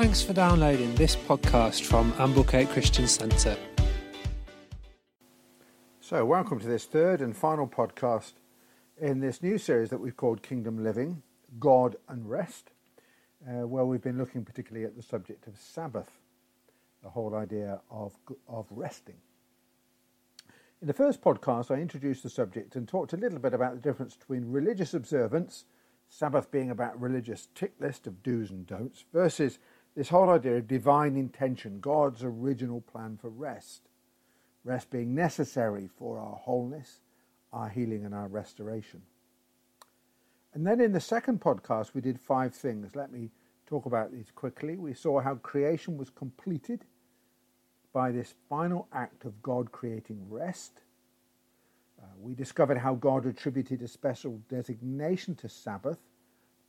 Thanks for downloading this podcast from Amblecote Christian Centre. So, welcome to this third and final podcast in this new series that we've called Kingdom Living God and Rest, uh, where we've been looking particularly at the subject of Sabbath, the whole idea of, of resting. In the first podcast, I introduced the subject and talked a little bit about the difference between religious observance, Sabbath being about religious tick list of do's and don'ts, versus this whole idea of divine intention, God's original plan for rest. Rest being necessary for our wholeness, our healing, and our restoration. And then in the second podcast, we did five things. Let me talk about these quickly. We saw how creation was completed by this final act of God creating rest. Uh, we discovered how God attributed a special designation to Sabbath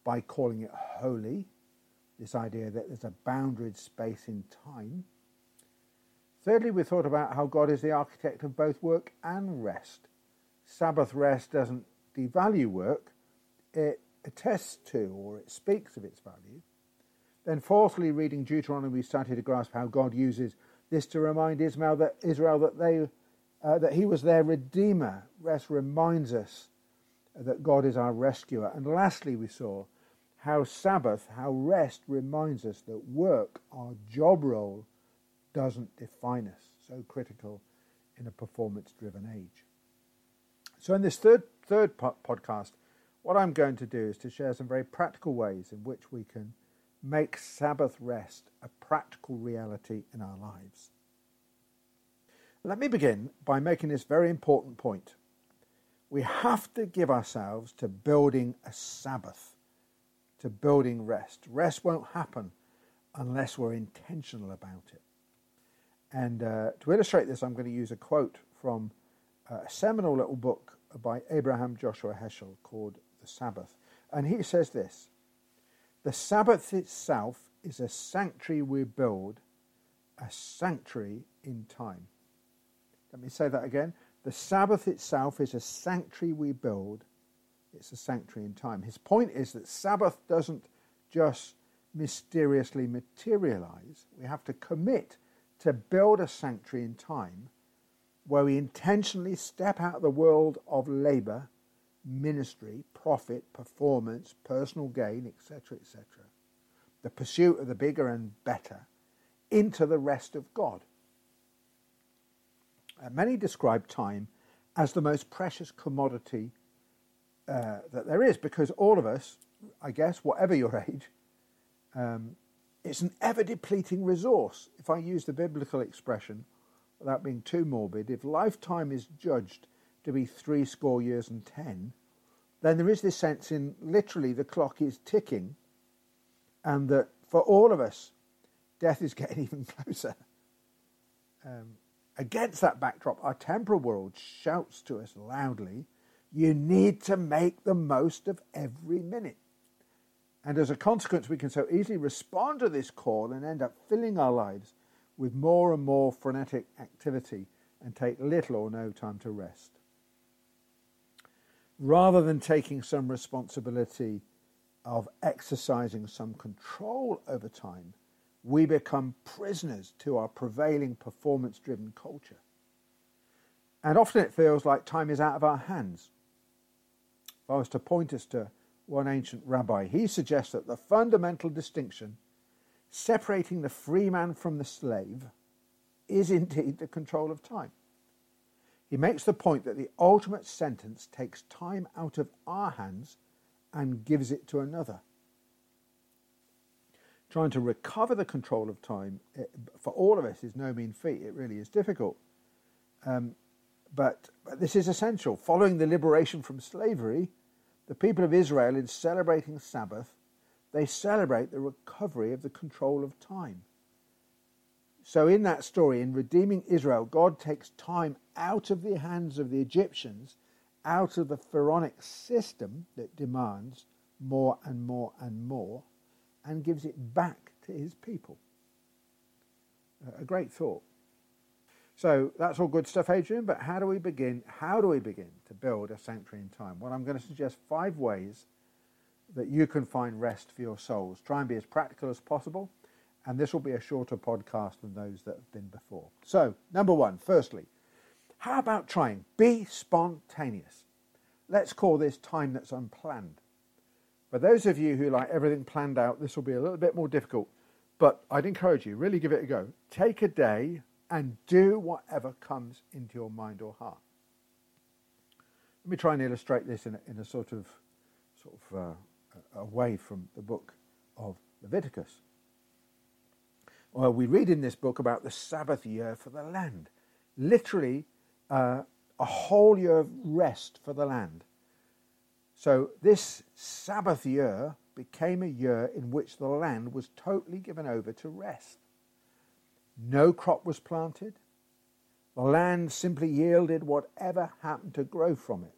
by calling it holy, this idea that there's a bounded space in time. Thirdly, we thought about how God is the architect of both work and rest. Sabbath rest doesn't devalue work, it attests to or it speaks of its value. Then, fourthly, reading Deuteronomy, we started to grasp how God uses this to remind Israel that Israel that they uh, that He was their redeemer. Rest reminds us that God is our rescuer. And lastly, we saw how Sabbath, how rest reminds us that work, our job role, doesn't define us. So critical in a performance-driven age. So in this third third po- podcast, what I'm going to do is to share some very practical ways in which we can make Sabbath rest a practical reality in our lives. Let me begin by making this very important point. We have to give ourselves to building a Sabbath, to building rest. Rest won't happen unless we're intentional about it. And uh, to illustrate this, I'm going to use a quote from a seminal little book by Abraham Joshua Heschel called The Sabbath. And he says this the Sabbath itself is a sanctuary we build, a sanctuary in time. Let me say that again. The Sabbath itself is a sanctuary we build, it's a sanctuary in time. His point is that Sabbath doesn't just mysteriously materialize, we have to commit to build a sanctuary in time where we intentionally step out of the world of labor ministry, profit, performance, personal gain, etc., etc., the pursuit of the bigger and better, into the rest of God. Uh, many describe time as the most precious commodity uh, that there is because all of us, I guess, whatever your age, um, it's an ever depleting resource. If I use the biblical expression without being too morbid, if lifetime is judged to be three score years and ten, then there is this sense in literally the clock is ticking, and that for all of us, death is getting even closer. Um, against that backdrop, our temporal world shouts to us loudly, you need to make the most of every minute. And as a consequence, we can so easily respond to this call and end up filling our lives with more and more frenetic activity and take little or no time to rest rather than taking some responsibility of exercising some control over time, we become prisoners to our prevailing performance driven culture. And often it feels like time is out of our hands. If I was to point us to one ancient rabbi, he suggests that the fundamental distinction separating the free man from the slave is indeed the control of time. He makes the point that the ultimate sentence takes time out of our hands and gives it to another. Trying to recover the control of time eh, for all of us is no mean feat. It really is difficult. Um, but, but this is essential. Following the liberation from slavery, the people of Israel, in celebrating Sabbath, they celebrate the recovery of the control of time. So, in that story, in redeeming Israel, God takes time out of the hands of the Egyptians, out of the pharaonic system that demands more and more and more, and gives it back to his people. A great thought. So that's all good stuff, Adrian, but how do we begin? How do we begin to build a sanctuary in time? Well, I'm going to suggest five ways that you can find rest for your souls. Try and be as practical as possible And this will be a shorter podcast than those that have been before. So, number one, firstly, how about trying? Be spontaneous. Let's call this time that's unplanned. For those of you who like everything planned out, this will be a little bit more difficult. But I'd encourage you, really give it a go. Take a day and do whatever comes into your mind or heart. Let me try and illustrate this in a, in a sort of, sort of uh, away from the book of Leviticus. Well, we read in this book about the Sabbath year for the land. Literally, uh, a whole year of rest for the land. So, this Sabbath year became a year in which the land was totally given over to rest. No crop was planted. The land simply yielded whatever happened to grow from it.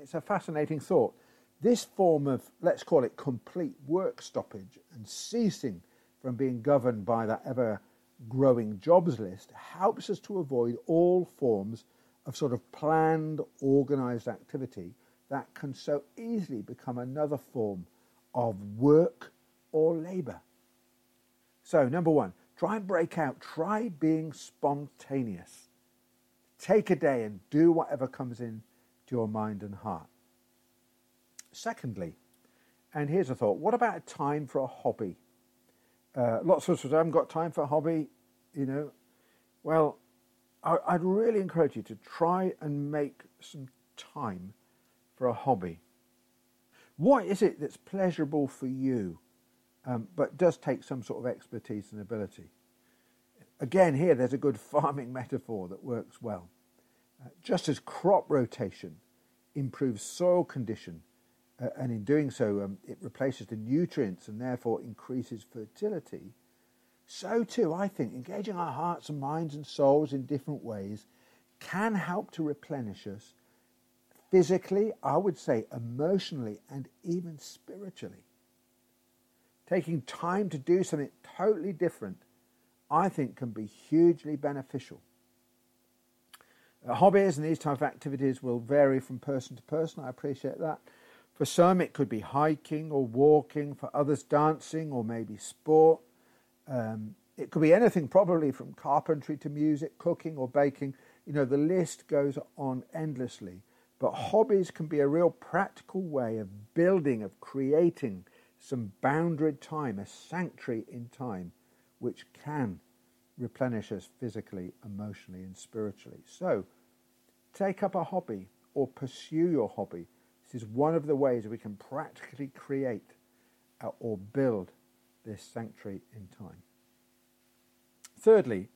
It's a fascinating thought. This form of, let's call it complete work stoppage and ceasing from being governed by that ever growing jobs list helps us to avoid all forms of sort of planned, organized activity that can so easily become another form of work or labor. So, number one, try and break out, try being spontaneous. Take a day and do whatever comes in to your mind and heart. Secondly, and here's a thought what about a time for a hobby? Uh, lots of us haven't got time for a hobby, you know. Well, I, I'd really encourage you to try and make some time for a hobby. What is it that's pleasurable for you, um, but does take some sort of expertise and ability? Again, here there's a good farming metaphor that works well. Uh, just as crop rotation improves soil condition uh, and in doing so, um, it replaces the nutrients and therefore increases fertility. So, too, I think engaging our hearts and minds and souls in different ways can help to replenish us physically, I would say emotionally, and even spiritually. Taking time to do something totally different, I think, can be hugely beneficial. Uh, hobbies and these type of activities will vary from person to person. I appreciate that. For some, it could be hiking or walking. For others, dancing or maybe sport. Um, it could be anything, probably from carpentry to music, cooking or baking. You know, the list goes on endlessly. But hobbies can be a real practical way of building, of creating some boundaried time, a sanctuary in time, which can replenish us physically, emotionally, and spiritually. So, take up a hobby or pursue your hobby this is one of the ways we can practically create or build this sanctuary in time. Thirdly,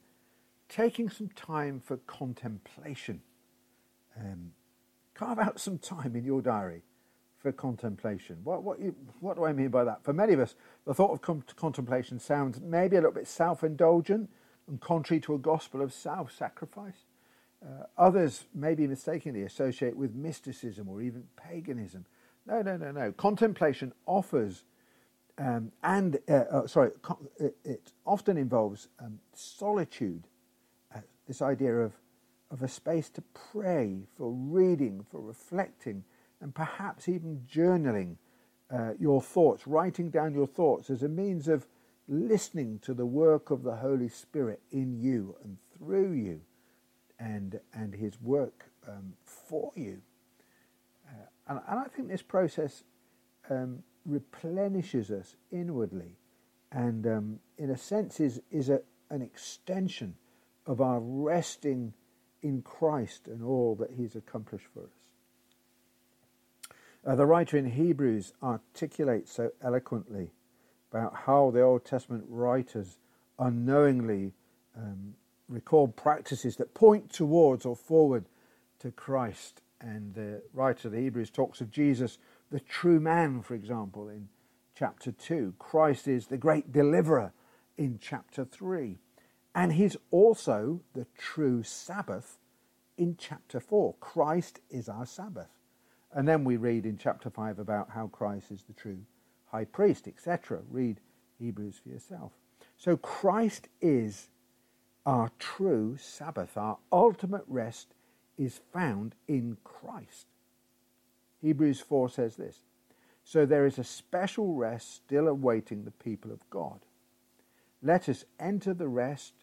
taking some time for contemplation. Um, carve out some time in your diary for contemplation. What, what, you, what do I mean by that? For many of us, the thought of com- contemplation sounds maybe a little bit self indulgent and contrary to a gospel of self sacrifice. Uh, others maybe mistakenly associate with mysticism or even paganism. No, no, no, no. Contemplation offers, um, and uh, uh, sorry, it, it, often involves um, solitude. Uh, this idea of of a space to pray, for reading, for reflecting, and perhaps even journaling uh, your thoughts, writing down your thoughts as a means of listening to the work of the Holy Spirit in you and through you and, and his work um, for you. Uh, and, and, I think this process um, replenishes us inwardly and, um, in a sense, is, is a, an extension of our resting in Christ and all that he's accomplished for us. Uh, the writer in Hebrews articulates so eloquently about how the Old Testament writers unknowingly um, record practices that point towards or forward to Christ. And the writer of the Hebrews talks of Jesus, the true man, for example, in chapter 2. Christ is the great deliverer in chapter 3. And he's also the true Sabbath in chapter 4. Christ is our Sabbath. And then we read in chapter 5 about how Christ is the true high priest, etc. Read Hebrews for yourself. So Christ is our true Sabbath, our ultimate rest, is found in Christ. Hebrews 4 says this So there is a special rest still awaiting the people of God. let us enter the rest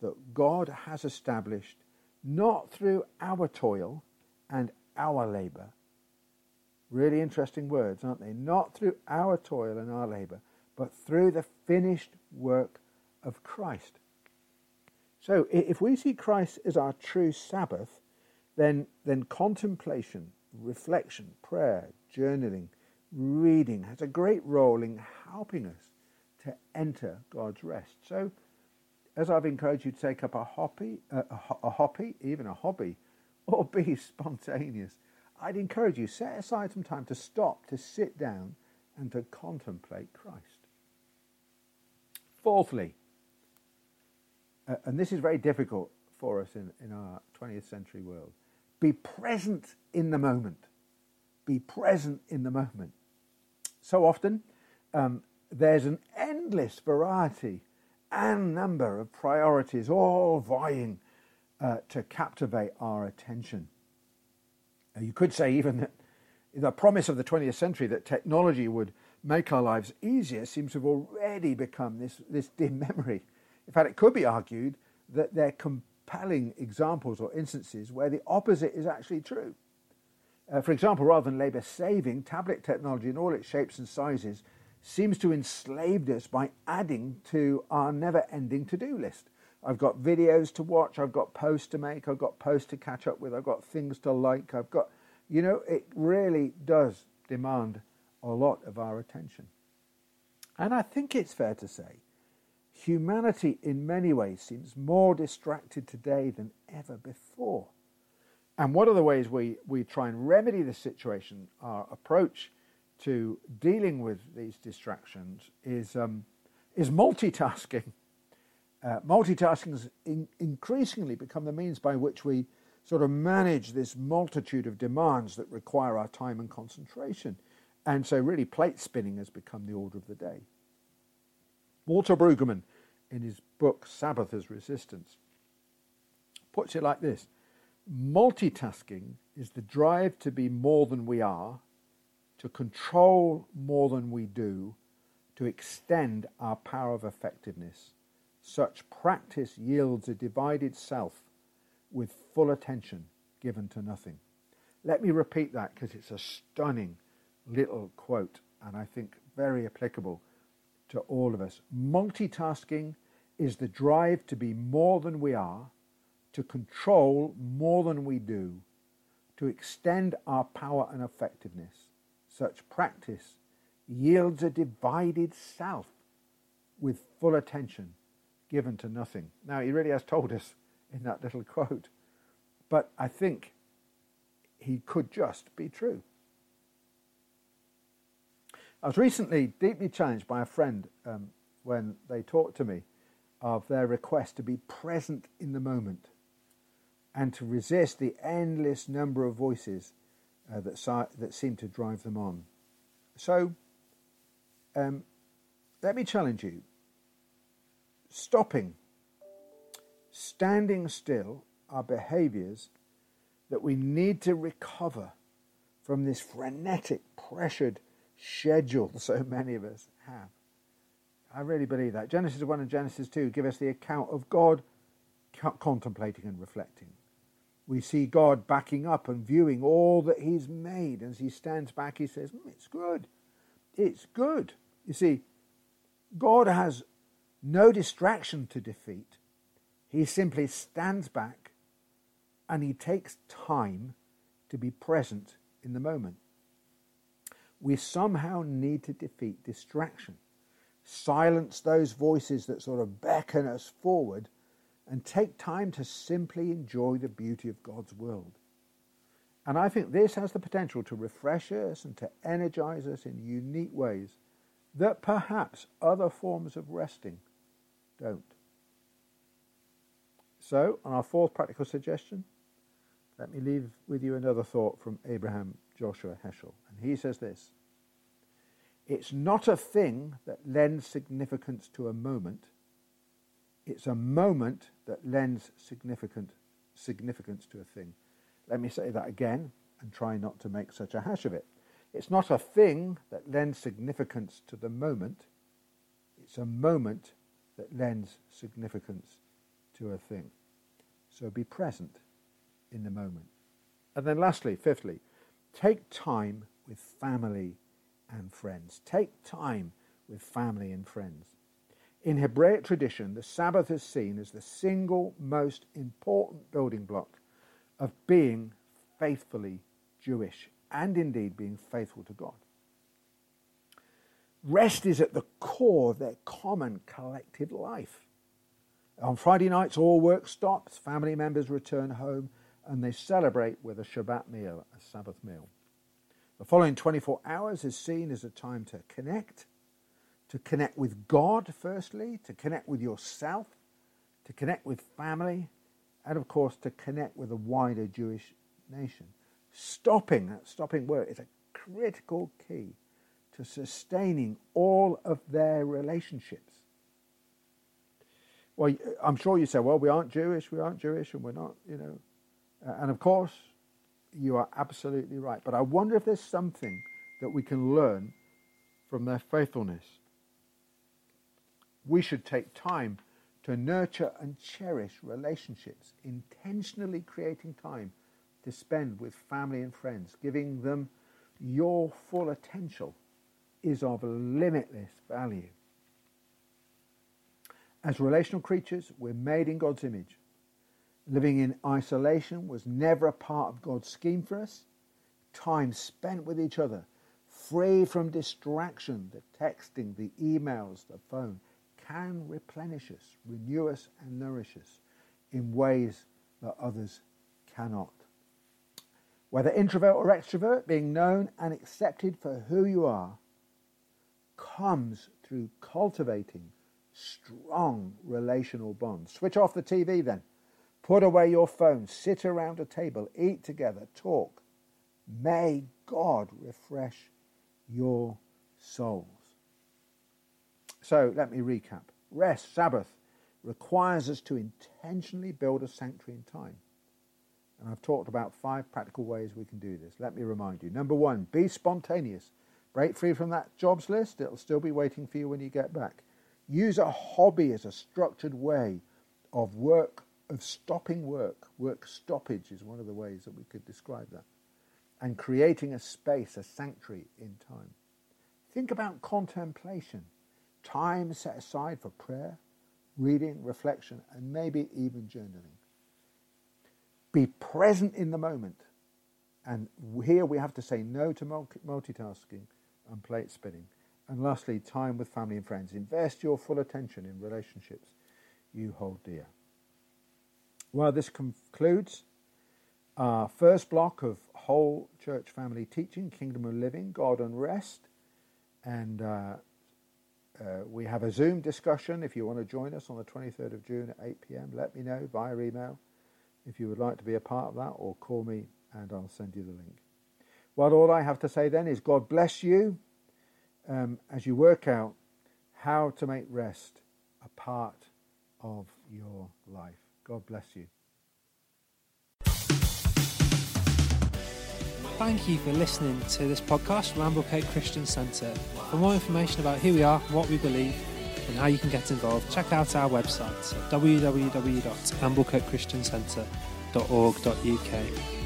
that God has established, not through our toil and our labour. Really interesting words, aren't they? Not through our toil and our labour, but through the finished work of Christ. So if we see Christ as our true Sabbath, then, then contemplation, reflection, prayer, journaling, reading has a great role in helping us to enter God's rest. So, as I've encouraged you to take up a hobby, uh, a, a hobby, even a hobby, or be spontaneous, I'd encourage you set aside some time to stop, to sit down, and to contemplate Christ. Fourthly, uh, and this is very difficult for us in, in our 20th century world, be present in the moment. Be present in the moment. So often, um, there's an endless variety and number of priorities all vying uh, to captivate our attention. You could say even that the promise of the 20th century that technology would make our lives easier seems to have already become this, this dim memory. In fact, it could be argued that they're compelling examples or instances where the opposite is actually true. Uh, for example, rather than labour saving, tablet technology in all its shapes and sizes seems to enslave us by adding to our never ending to do list. I've got videos to watch, I've got posts to make, I've got posts to catch up with, I've got things to like, I've got, you know, it really does demand a lot of our attention. And I think it's fair to say humanity in many ways seems more distracted today than ever before. And one of the ways we, we try and remedy this situation, our approach to dealing with these distractions is, um, is multitasking. Uh, multitasking has in, increasingly become the means by which we sort of manage this multitude of demands that require our time and concentration. And so, really, plate spinning has become the order of the day. Walter Brueggemann, in his book Sabbath as Resistance, puts it like this Multitasking is the drive to be more than we are, to control more than we do, to extend our power of effectiveness. Such practice yields a divided self with full attention given to nothing. Let me repeat that because it's a stunning little quote and I think very applicable to all of us. Multitasking is the drive to be more than we are, to control more than we do, to extend our power and effectiveness. Such practice yields a divided self with full attention given to nothing. Now, he really has told us in that little quote, but I think he could just be true. I was recently deeply challenged by a friend um, when they talked to me of their request to be present in the moment and to resist the endless number of voices uh, that, si- that seem to drive them on. So, um, let me challenge you stopping, standing still are behaviors that we need to recover from this frenetic, pressured schedule so many of us have. I really believe that. Genesis 1 and Genesis 2 give us the account of God contemplating and reflecting. We see God backing up and viewing all that He's made. As He stands back, He says, mm, It's good. It's good. You see, God has no distraction to defeat. He simply stands back and He takes time to be present in the moment. We somehow need to defeat distraction silence those voices that sort of beckon us forward, and take time to simply enjoy the beauty of God's world. And I think this has the potential to refresh us and to energize us in unique ways that perhaps other forms of resting don't. So, on our fourth practical suggestion, let me leave with you another thought from Abraham Joshua Heschel. And he says this it's not a thing that lends significance to a moment. It's a moment that lends significant significance to a thing. Let me say that again and try not to make such a hash of it. It's not a thing that lends significance to the moment. It's a moment that lends significance to a thing. So be present in the moment. And then, lastly, fifthly, take time with family and friends. Take time with family and friends. In Hebraic tradition, the Sabbath is seen as the single most important building block of being faithfully Jewish and indeed being faithful to God. Rest is at the core of their common collective life. On Friday nights, all work stops, family members return home, and they celebrate with a Shabbat meal, a Sabbath meal. The following 24 hours is seen as a time to connect, to connect with God, firstly, to connect with yourself, to connect with family, and of course, to connect with a wider Jewish nation. Stopping, that stopping word, is a critical key to sustaining all of their relationships. Well, I'm sure you say, well, we aren't Jewish, we aren't Jewish, and we're not, you know. And of course, you are absolutely right. But I wonder if there's something that we can learn from their faithfulness. We should take time to nurture and cherish relationships, intentionally creating time to spend with family and friends, giving them your full attention is of limitless value. As relational creatures, we're made in God's image. Living in isolation was never a part of God's scheme for us. Time spent with each other, free from distraction, the texting, the emails, the phone, can replenish us, renew us, and nourish us in ways that others cannot. Whether introvert or extrovert, being known and accepted for who you are comes through cultivating strong relational bonds. Switch off the TV then. Put away your phone, sit around a table, eat together, talk. May God refresh your souls. So let me recap. Rest, Sabbath, requires us to intentionally build a sanctuary in time. And I've talked about five practical ways we can do this. Let me remind you. Number one, be spontaneous. Break free from that jobs list, it'll still be waiting for you when you get back. Use a hobby as a structured way of work, of stopping work. Work stoppage is one of the ways that we could describe that. And creating a space, a sanctuary in time. Think about contemplation, time set aside for prayer, reading, reflection, and maybe even journaling. Be present in the moment. And here we have to say no to multitasking and plate spinning. And lastly, time with family and friends. Invest your full attention in relationships you hold dear. Well, this concludes our first block of whole church family teaching, Kingdom of Living, God and Rest. And uh, uh, we have a Zoom discussion. If you want to join us on the 23rd of June at 8 p.m., let me know via email if you would like to be a part of that, or call me and I'll send you the link. Well, all I have to say then is God bless you um, as you work out how to make rest a part of your life. God bless you. Thank you for listening to this podcast from Amblecote Christian Centre. For more information about who we are, what we believe, and how you can get involved, check out our website at www.amblecotechristiancentre.org.uk.